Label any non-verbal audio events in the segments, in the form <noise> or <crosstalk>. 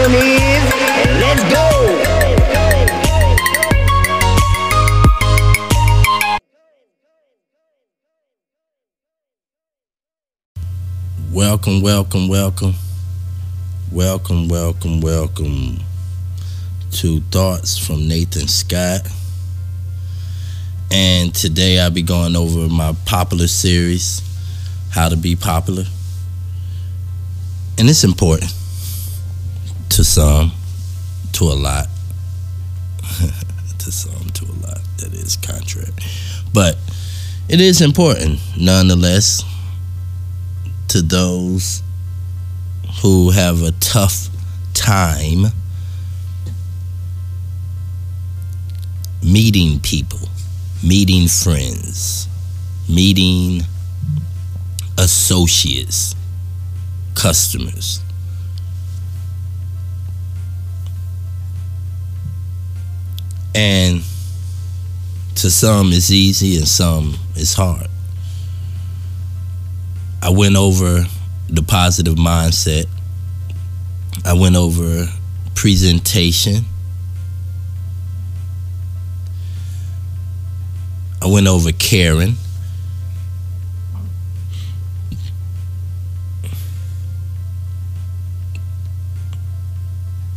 Let's go. Welcome, welcome, welcome. Welcome, welcome, welcome to Thoughts from Nathan Scott. And today I'll be going over my popular series, How to Be Popular. And it's important to some, to a lot. <laughs> to some, to a lot. That is contrary. But it is important nonetheless to those who have a tough time meeting people, meeting friends, meeting associates, customers. And to some it's easy and some it's hard. I went over the positive mindset. I went over presentation. I went over caring.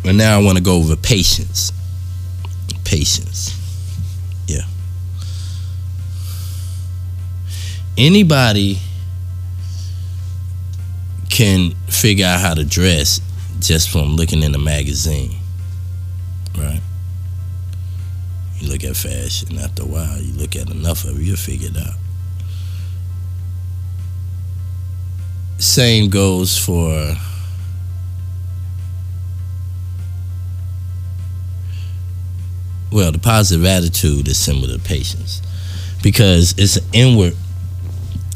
And now I want to go over patience. Patience. Yeah. Anybody can figure out how to dress just from looking in a magazine, right? You look at fashion, after a while, you look at enough of it, you'll figure it out. Same goes for well, the positive attitude is similar to patience because it's an inward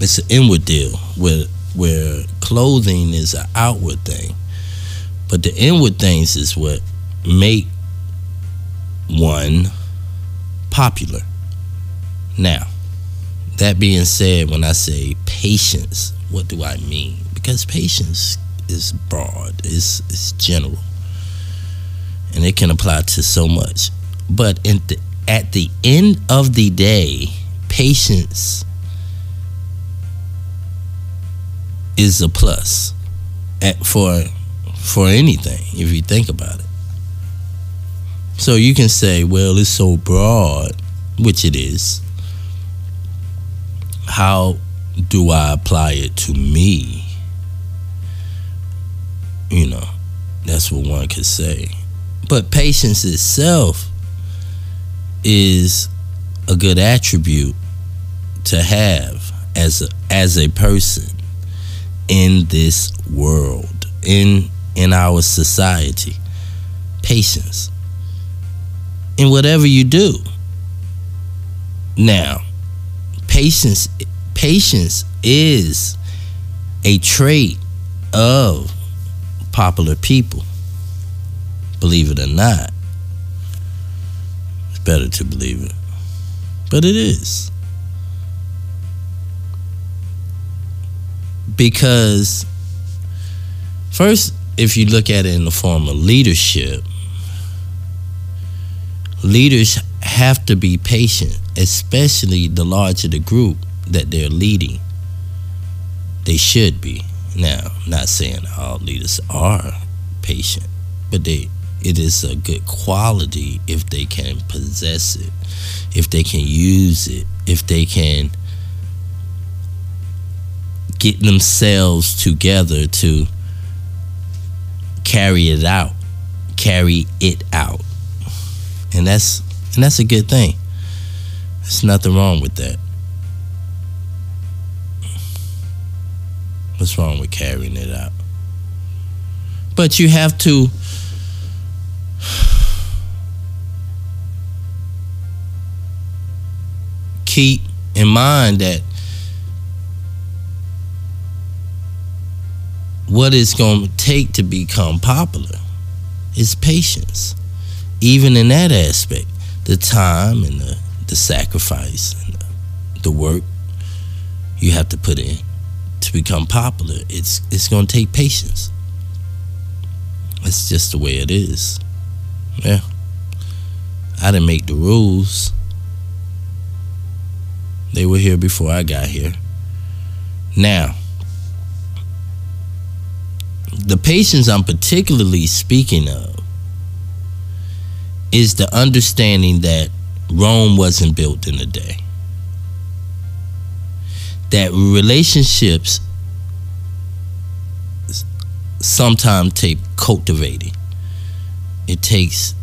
it's an inward deal where where clothing is an outward thing, but the inward things is what make one popular. Now, that being said, when I say patience, what do I mean? Because patience is broad, it's, it's general, and it can apply to so much. But at the end of the day, patience is a plus at, for for anything if you think about it. So you can say, well, it's so broad, which it is. How do I apply it to me? You know, that's what one could say. But patience itself is a good attribute to have as a, as a person in this world, in in our society. Patience. In whatever you do. Now, patience patience is a trait of popular people. Believe it or not. Better to believe it. But it is. because first if you look at it in the form of leadership leaders have to be patient especially the larger the group that they're leading they should be now not saying all leaders are patient but they it is a good quality if they can possess it if they can use it if they can get themselves together to carry it out, carry it out. And that's and that's a good thing. There's nothing wrong with that. What's wrong with carrying it out? But you have to keep in mind that what it's going to take to become popular is patience. even in that aspect, the time and the, the sacrifice and the, the work you have to put in to become popular, it's it's gonna take patience. It's just the way it is. Yeah. I didn't make the rules. They were here before I got here. Now, the patience I'm particularly speaking of is the understanding that Rome wasn't built in a day. That relationships sometimes take cultivating. It takes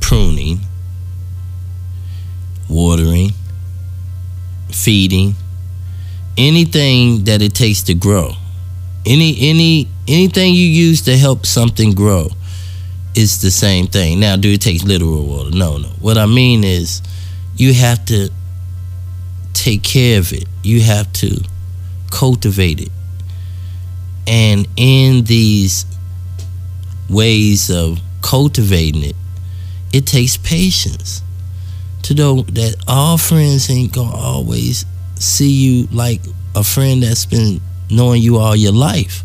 pruning, watering, feeding, anything that it takes to grow. Any any anything you use to help something grow is the same thing. Now, do it take literal water? No, no. What I mean is you have to take care of it. You have to cultivate it. And in these ways of cultivating it, it takes patience to know that all friends ain't gonna always see you like a friend that's been knowing you all your life.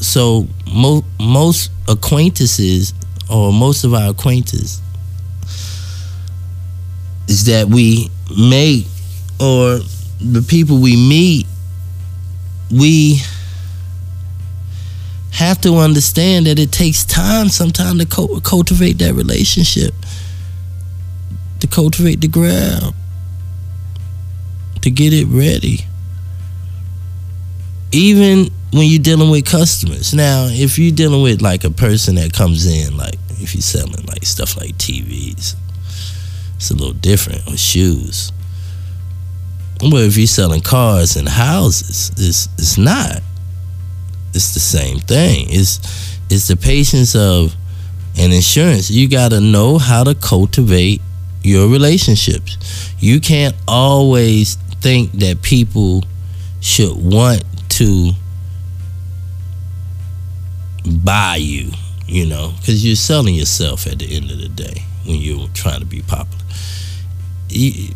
So mo- most acquaintances or most of our acquaintances is that we make or the people we meet we have to understand that it takes time sometimes to co- cultivate that relationship to cultivate the ground to get it ready even when you're dealing with customers. Now, if you're dealing with like a person that comes in, like if you're selling like stuff like TVs, it's a little different, or shoes. But if you're selling cars and houses, it's it's not. It's the same thing. It's it's the patience of an insurance. You gotta know how to cultivate your relationships. You can't always think that people should want to buy you, you know, because you're selling yourself at the end of the day when you're trying to be popular.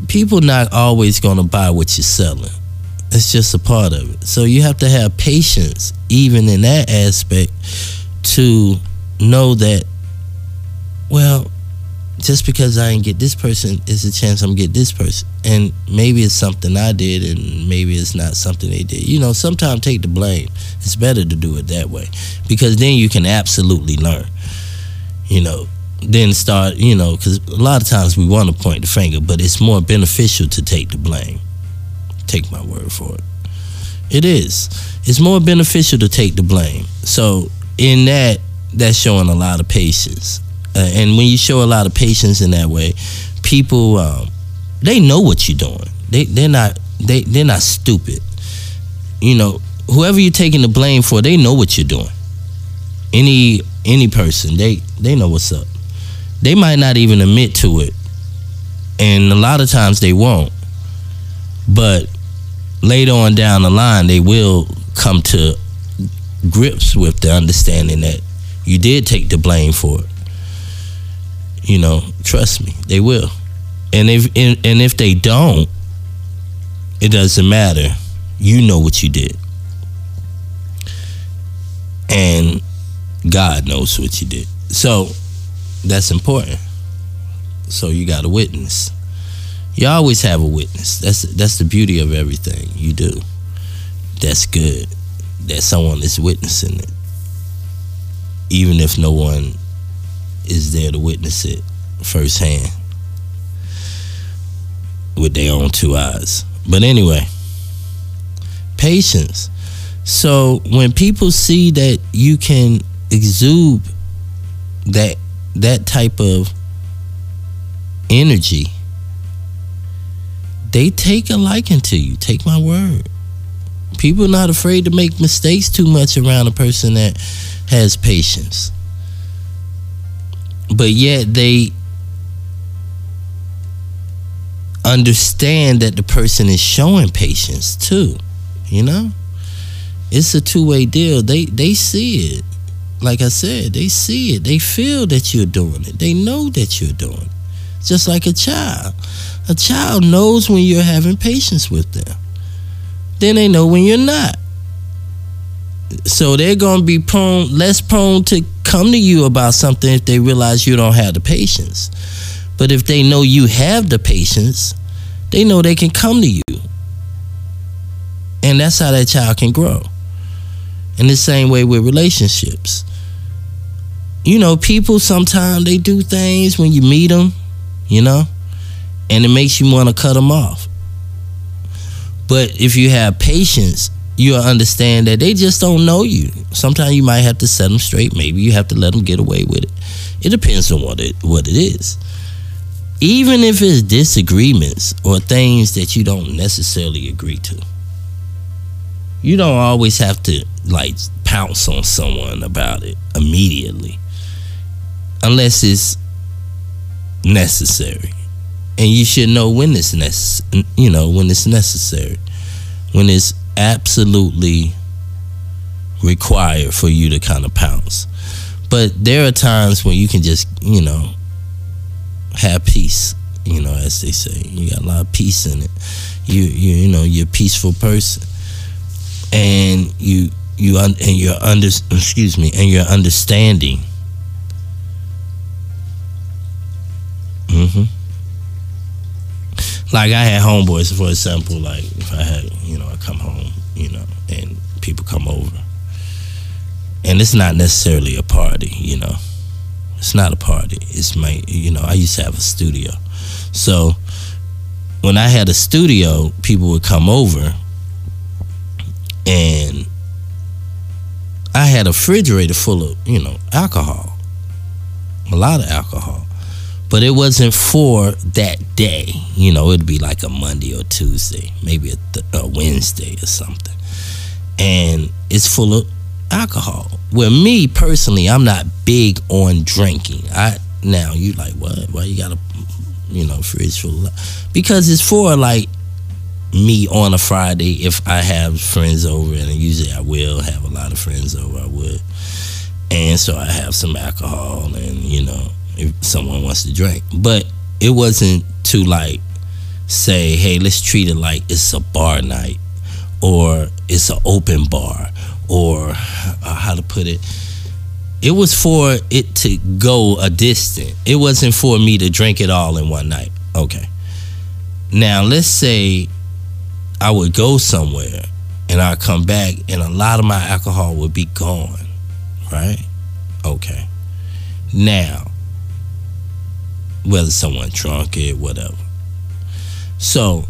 People not always going to buy what you're selling. It's just a part of it. So you have to have patience, even in that aspect, to know that, well, just because I didn't get this person is a chance I'm get this person. And maybe it's something I did and maybe it's not something they did. You know, sometimes take the blame. It's better to do it that way. Because then you can absolutely learn. You know, then start, you know, because a lot of times we want to point the finger, but it's more beneficial to take the blame. Take my word for it. It is. It's more beneficial to take the blame. So in that, that's showing a lot of patience and when you show a lot of patience in that way, people um, they know what you're doing. They they're not they they're not stupid. You know, whoever you're taking the blame for, they know what you're doing. Any any person, they they know what's up. They might not even admit to it, and a lot of times they won't. But later on down the line, they will come to grips with the understanding that you did take the blame for it you know, trust me, they will. And if and, and if they don't, it doesn't matter. You know what you did. And God knows what you did. So that's important. So you got a witness. You always have a witness. That's that's the beauty of everything you do. That's good. That someone is witnessing it. Even if no one is there to witness it firsthand with their own two eyes. But anyway, patience. So when people see that you can exude that that type of energy, they take a liking to you. Take my word. People not afraid to make mistakes too much around a person that has patience but yet they understand that the person is showing patience too you know it's a two-way deal they they see it like I said, they see it. They feel that you're doing it. They know that you're doing it. Just like a child. A child knows when you're having patience with them. Then they know when you're not. So they're going to be prone, less prone to come to you about something if they realize you don't have the patience. But if they know you have the patience, they know they can come to you. And that's how that child can grow. In the same way with relationships. You know, people sometimes they do things when you meet them, you know, and it makes you want to cut them off. But if you have patience, you'll understand that they just don't know you. Sometimes you might have to set them straight. Maybe you have to let them get away with it. It depends on what it what it is. Even if it's disagreements or things that you don't necessarily agree to you don't always have to like pounce on someone about it immediately unless it's necessary and you should know when it's necessary you know when it's necessary when it's absolutely required for you to kind of pounce but there are times when you can just you know have peace you know as they say you got a lot of peace in it you you you know you're a peaceful person and you you and your under excuse me and your understanding. Mm-hmm. Like I had homeboys, for example. Like if I had, you know, I come home, you know, and people come over, and it's not necessarily a party, you know. It's not a party. It's my, you know, I used to have a studio, so when I had a studio, people would come over and I had a refrigerator full of you know alcohol, a lot of alcohol, but it wasn't for that day. You know, it'd be like a Monday or Tuesday, maybe a, th- a Wednesday or something, and it's full of alcohol. Well, me personally, I'm not big on drinking. I now you like what? Why you got a you know fridge full? Of, because it's for like me on a Friday if I have friends over, and usually I will have a lot of friends over. I would, and so I have some alcohol, and you know, if someone wants to drink, but it wasn't to like say, hey, let's treat it like it's a bar night, or it's an open bar, or uh, how to put it. It was for it to go a distance. It wasn't for me to drink it all in one night. Okay. Now let's say I would go somewhere and I'd come back and a lot of my alcohol would be gone. Right? Okay. Now, whether someone drunk it, whatever. So,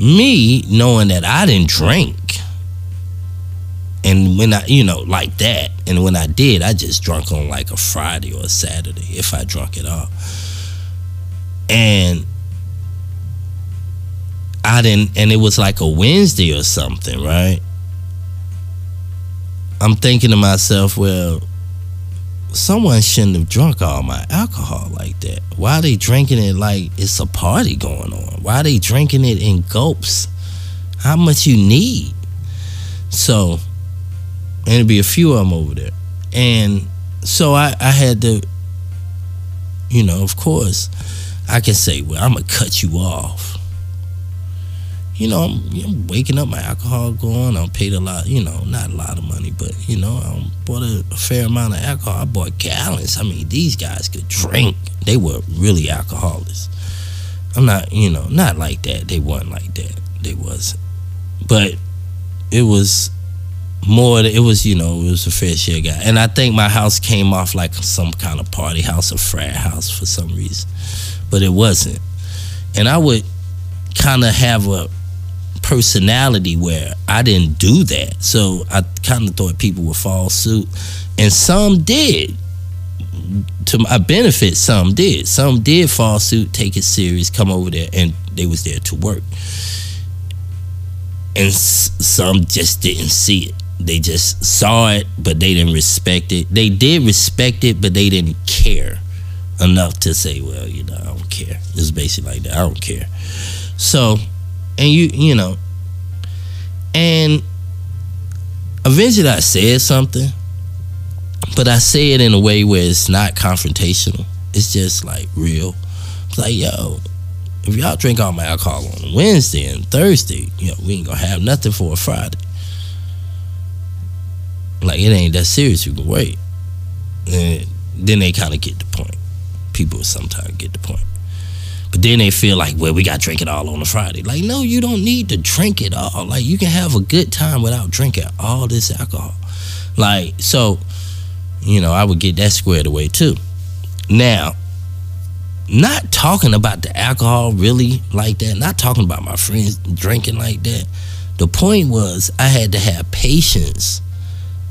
me knowing that I didn't drink, and when I, you know, like that, and when I did, I just drunk on like a Friday or a Saturday if I drunk it all. And I didn't, and it was like a Wednesday or something, right? I'm thinking to myself, well, someone shouldn't have drunk all my alcohol like that. Why are they drinking it like it's a party going on? Why are they drinking it in gulps? How much you need? So, and it'd be a few of them over there. And so I, I had to, you know, of course, I can say, well, I'm going to cut you off you know, I'm, I'm, waking up, my alcohol going. I paid a lot, you know, not a lot of money, but you know, I bought a, a, fair amount of alcohol. I bought gallons. I mean, these guys could drink. They were really alcoholics. I'm not, you know, not like that. They weren't like that. They wasn't. But it was more. It was, you know, it was a fair share guy. And I think my house came off like some kind of party house or frat house for some reason, but it wasn't. And I would kind of have a personality where I didn't do that. So I kind of thought people would fall suit. And some did. To my benefit, some did. Some did fall suit, take it serious, come over there, and they was there to work. And some just didn't see it. They just saw it, but they didn't respect it. They did respect it, but they didn't care enough to say, well, you know, I don't care. It's basically like that. I don't care. So and you you know and eventually I said something but I say it in a way where it's not confrontational. It's just like real. It's like, yo, if y'all drink all my alcohol on Wednesday and Thursday, you know, we ain't gonna have nothing for a Friday. Like it ain't that serious. You can wait. And then they kind of get the point. People sometimes get the point. But then they feel like, well, we got to drink it all on a Friday. Like, no, you don't need to drink it all. Like, you can have a good time without drinking all this alcohol. Like, so, you know, I would get that squared away too. Now, not talking about the alcohol really like that, not talking about my friends drinking like that. The point was, I had to have patience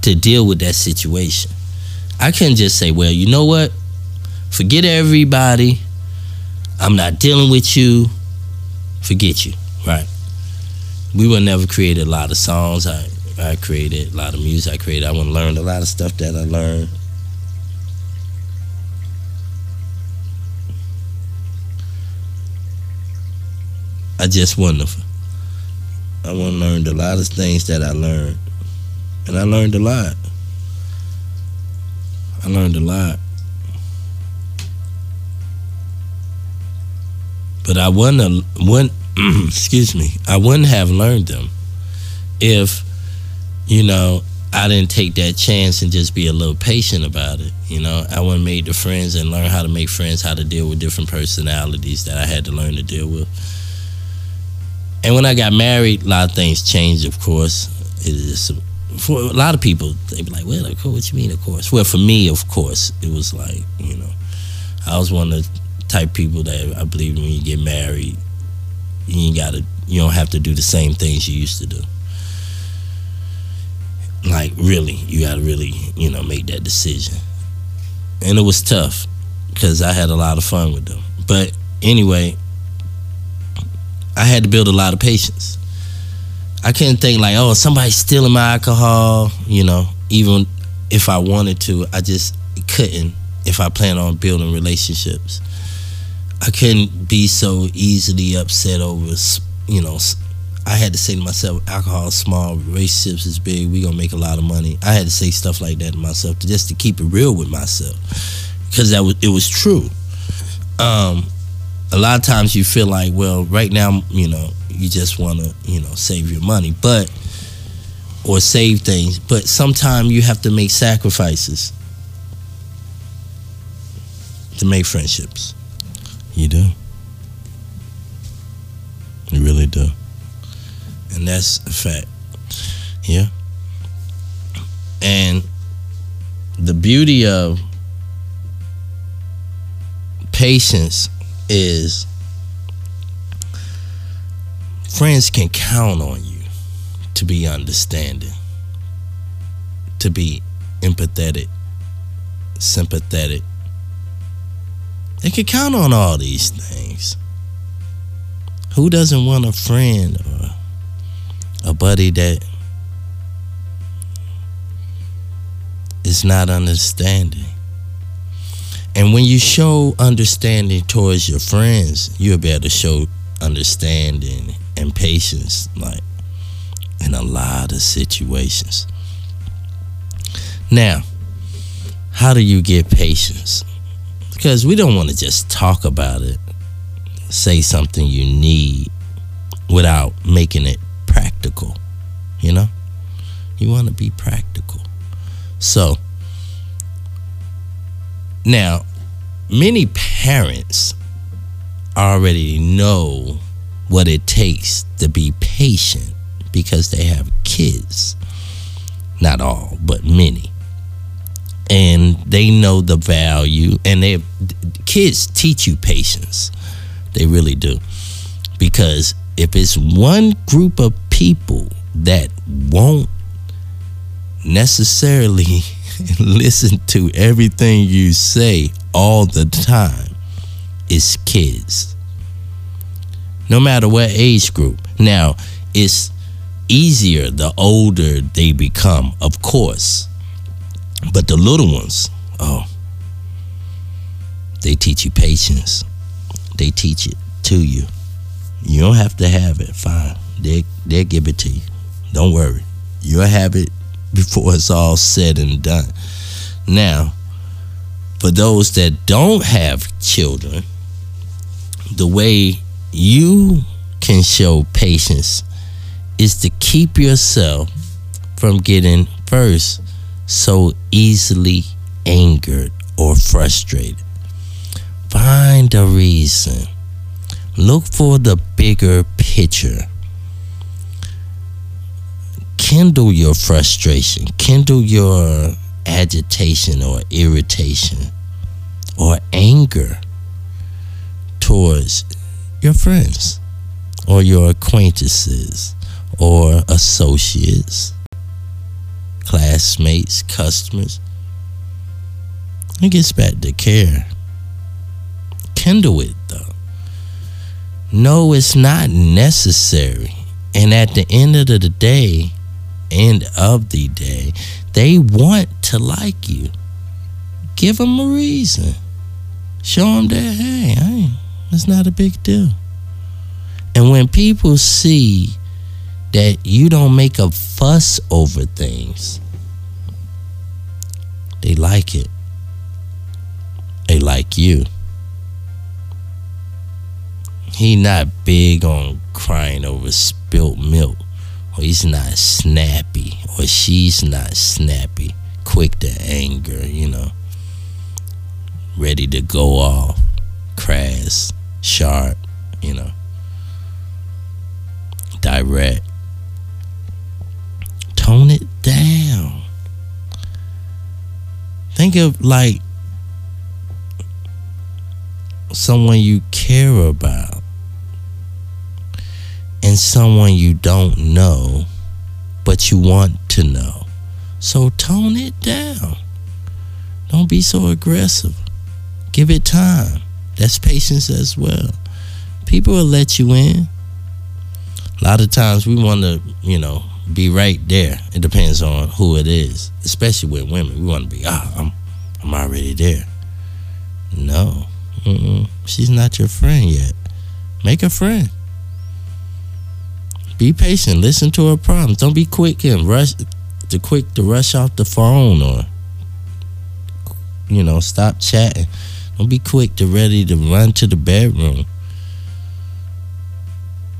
to deal with that situation. I couldn't just say, well, you know what? Forget everybody. I'm not dealing with you. Forget you, right? We would never create a lot of songs. I I created a lot of music. I created. I want to learn a lot of stuff that I learned. I just to. I want to learn a lot of things that I learned, and I learned a lot. I learned a lot. But I wouldn't, wouldn't <clears throat> excuse me, I wouldn't have learned them if, you know, I didn't take that chance and just be a little patient about it. You know, I wouldn't make the friends and learn how to make friends, how to deal with different personalities that I had to learn to deal with. And when I got married, a lot of things changed, of course. It is for a lot of people, they be like, "Well, of course, what you mean, of course?" Well, for me, of course, it was like, you know, I was one of the type people that I believe when you get married, you ain't gotta, you don't have to do the same things you used to do. Like really, you gotta really, you know, make that decision. And it was tough because I had a lot of fun with them. But anyway, I had to build a lot of patience. I couldn't think like, oh, somebody's stealing my alcohol. You know, even if I wanted to, I just couldn't. If I plan on building relationships, I couldn't be so easily upset over. You know, I had to say to myself, alcohol is small, relationships is big. We gonna make a lot of money. I had to say stuff like that to myself just to keep it real with myself, because that was it was true. Um, a lot of times you feel like, well, right now, you know, you just want to, you know, save your money, but or save things, but sometimes you have to make sacrifices to make friendships. You do. You really do. And that's a fact. Yeah. And the beauty of patience is friends can count on you to be understanding, to be empathetic, sympathetic. They can count on all these things. Who doesn't want a friend or a buddy that is not understanding? And when you show understanding towards your friends, you'll be able to show understanding and patience, like in a lot of situations. Now, how do you get patience? Because we don't want to just talk about it, say something you need without making it practical. You know? You want to be practical. So, now, many parents already know what it takes to be patient because they have kids. Not all, but many. And they know the value, and they kids teach you patience. They really do. Because if it's one group of people that won't necessarily <laughs> listen to everything you say all the time it's kids. No matter what age group. Now, it's easier the older they become, of course. But the little ones, oh, they teach you patience. They teach it to you. You don't have to have it. Fine. They they'll give it to you. Don't worry. You'll have it before it's all said and done. Now, for those that don't have children, the way you can show patience is to keep yourself from getting first so easily angered or frustrated. Find a reason. Look for the bigger picture. Kindle your frustration, kindle your agitation or irritation or anger towards your friends or your acquaintances or associates, classmates, customers. It gets back to care. Kindle it though. No, it's not necessary. And at the end of the day, end of the day, they want to like you. Give them a reason. Show them that, hey, hey, it's not a big deal. And when people see that you don't make a fuss over things, they like it. They like you. He not big on crying over spilt milk, or he's not snappy, or she's not snappy, quick to anger, you know, ready to go off, crass, sharp, you know, direct. Tone it down. Think of like someone you care about and someone you don't know but you want to know. So tone it down. Don't be so aggressive. Give it time. That's patience as well. People will let you in. A lot of times we want to, you know, be right there. It depends on who it is, especially with women. We want to be, ah, I'm, I'm already there. No, Mm-mm. she's not your friend yet. Make a friend. Be patient. Listen to her problems. Don't be quick and rush to quick to rush off the phone or you know stop chatting. Don't be quick to ready to run to the bedroom.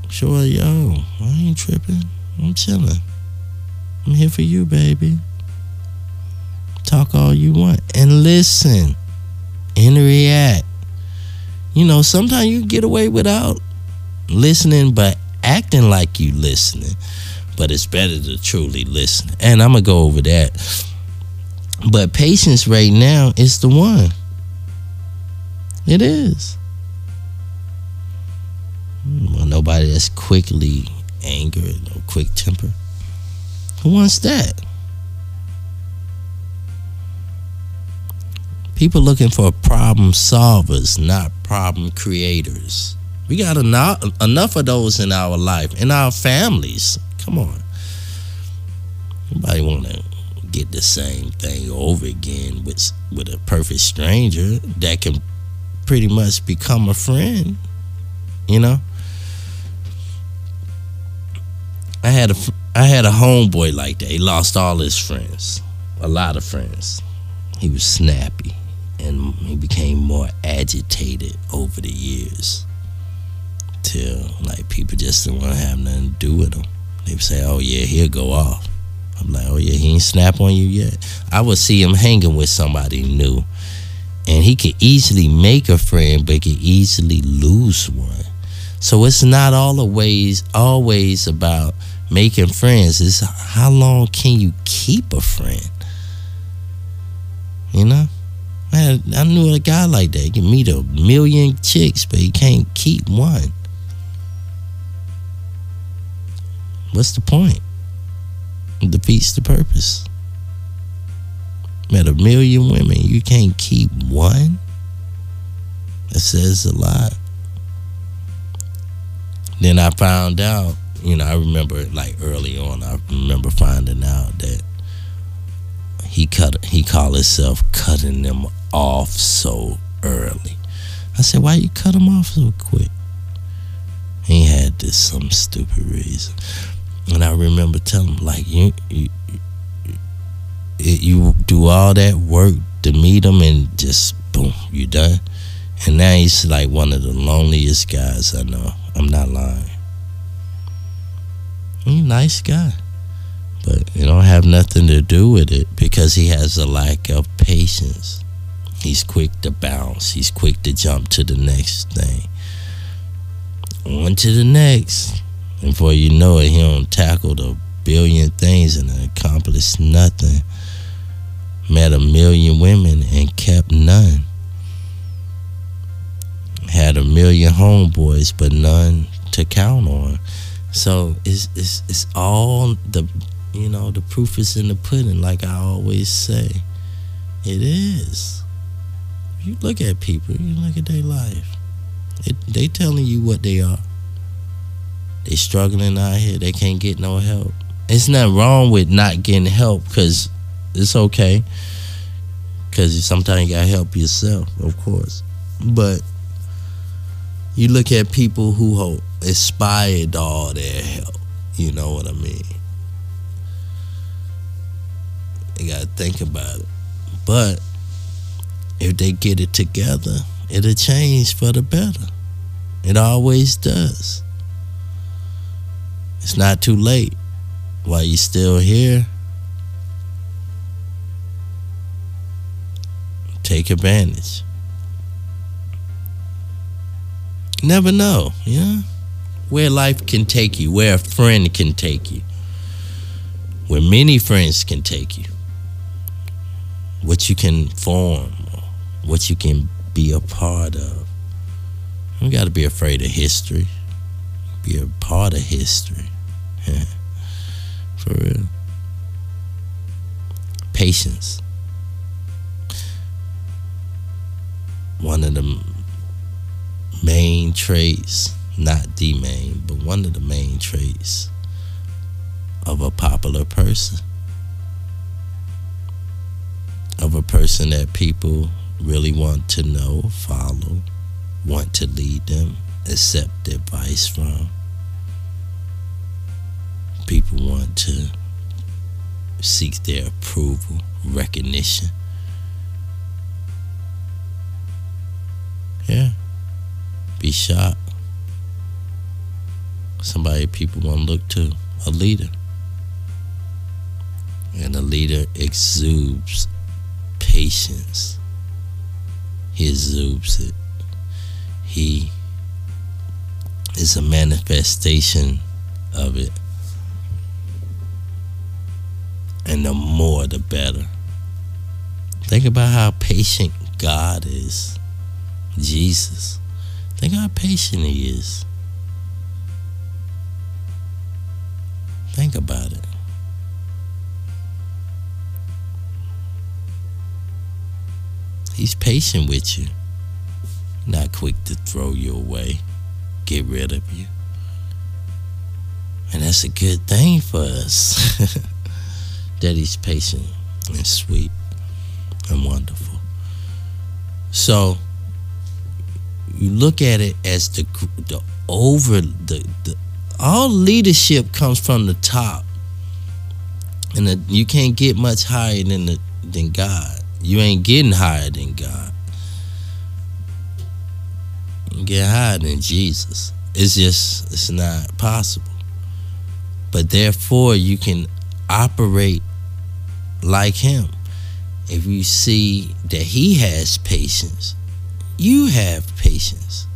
Sure, yo, I ain't tripping. I'm chilling. I'm here for you, baby. Talk all you want and listen and react. You know, sometimes you get away without listening, but acting like you listening. But it's better to truly listen. And I'm gonna go over that. But patience right now is the one. It is. Well, nobody that's quickly angered no quick temper. Who wants that? People looking for problem solvers, not problem creators. We got enough, enough of those in our life, in our families. Come on. Nobody want to get the same thing over again with with a perfect stranger that can pretty much become a friend. You know. I had a I had a homeboy like that. He lost all his friends, a lot of friends. He was snappy, and he became more agitated over the years. Till like people just didn't want to have nothing to do with him. They would say, "Oh yeah, he'll go off." I'm like, "Oh yeah, he ain't snap on you yet." I would see him hanging with somebody new, and he could easily make a friend, but he could easily lose one. So it's not always always about making friends. It's how long can you keep a friend? You know? Man, I knew a guy like that. He can meet a million chicks, but he can't keep one. What's the point? It defeats the purpose. Met a million women, you can't keep one? That says a lot. Then I found out, you know, I remember like early on, I remember finding out that he cut he called himself cutting them off so early. I said, why you cut him off so quick? He had this some stupid reason. And I remember telling him, like, you, you, you do all that work to meet him and just boom, you done. And now he's like one of the loneliest guys I know. I'm not lying. He's a nice guy. But it don't have nothing to do with it because he has a lack of patience. He's quick to bounce. He's quick to jump to the next thing. On to the next. And before you know it, he don't tackle a billion things and accomplished nothing. Met a million women and kept none. Had a million homeboys, but none to count on. So it's it's it's all the you know the proof is in the pudding, like I always say. It is. You look at people, you look at their life. It, they telling you what they are. They struggling out here. They can't get no help. It's nothing wrong with not getting help because it's okay. Because sometimes you gotta help yourself, of course. But you look at people who aspired all their help. You know what I mean? You gotta think about it. But if they get it together, it'll change for the better. It always does. It's not too late. While you're still here, take advantage. Never know, yeah? Where life can take you, where a friend can take you, where many friends can take you, what you can form, what you can be a part of. You got to be afraid of history. Be a part of history. <laughs> For real. Patience. One of the main traits, not the main, but one of the main traits of a popular person. Of a person that people really want to know, follow, want to lead them, accept advice from. People want to seek their approval, recognition. Yeah. Be shot. Somebody people want to look to, a leader. And a leader exudes patience he exudes it. He is a manifestation of it. And the more, the better. Think about how patient God is. Jesus. Think how patient He is. Think about it. He's patient with you. Not quick to throw you away, get rid of you. And that's a good thing for us. <laughs> that he's patient and sweet and wonderful. So you look at it as the the over the, the all leadership comes from the top, and the, you can't get much higher than the than God. You ain't getting higher than God. You get higher than Jesus. It's just it's not possible. But therefore you can operate like him. If you see that he has patience, you have patience.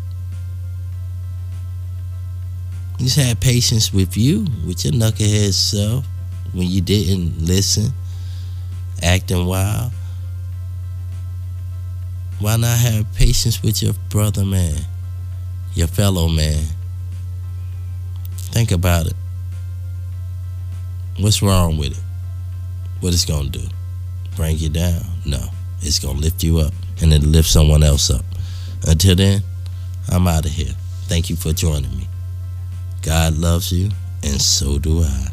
Just had patience with you, with your knucklehead self, when you didn't listen, acting wild. Why not have patience with your brother man, your fellow man? Think about it. What's wrong with it? What it's gonna do? Bring you down? No. It's gonna lift you up and it'll lift someone else up. Until then, I'm out of here. Thank you for joining me. God loves you, and so do I.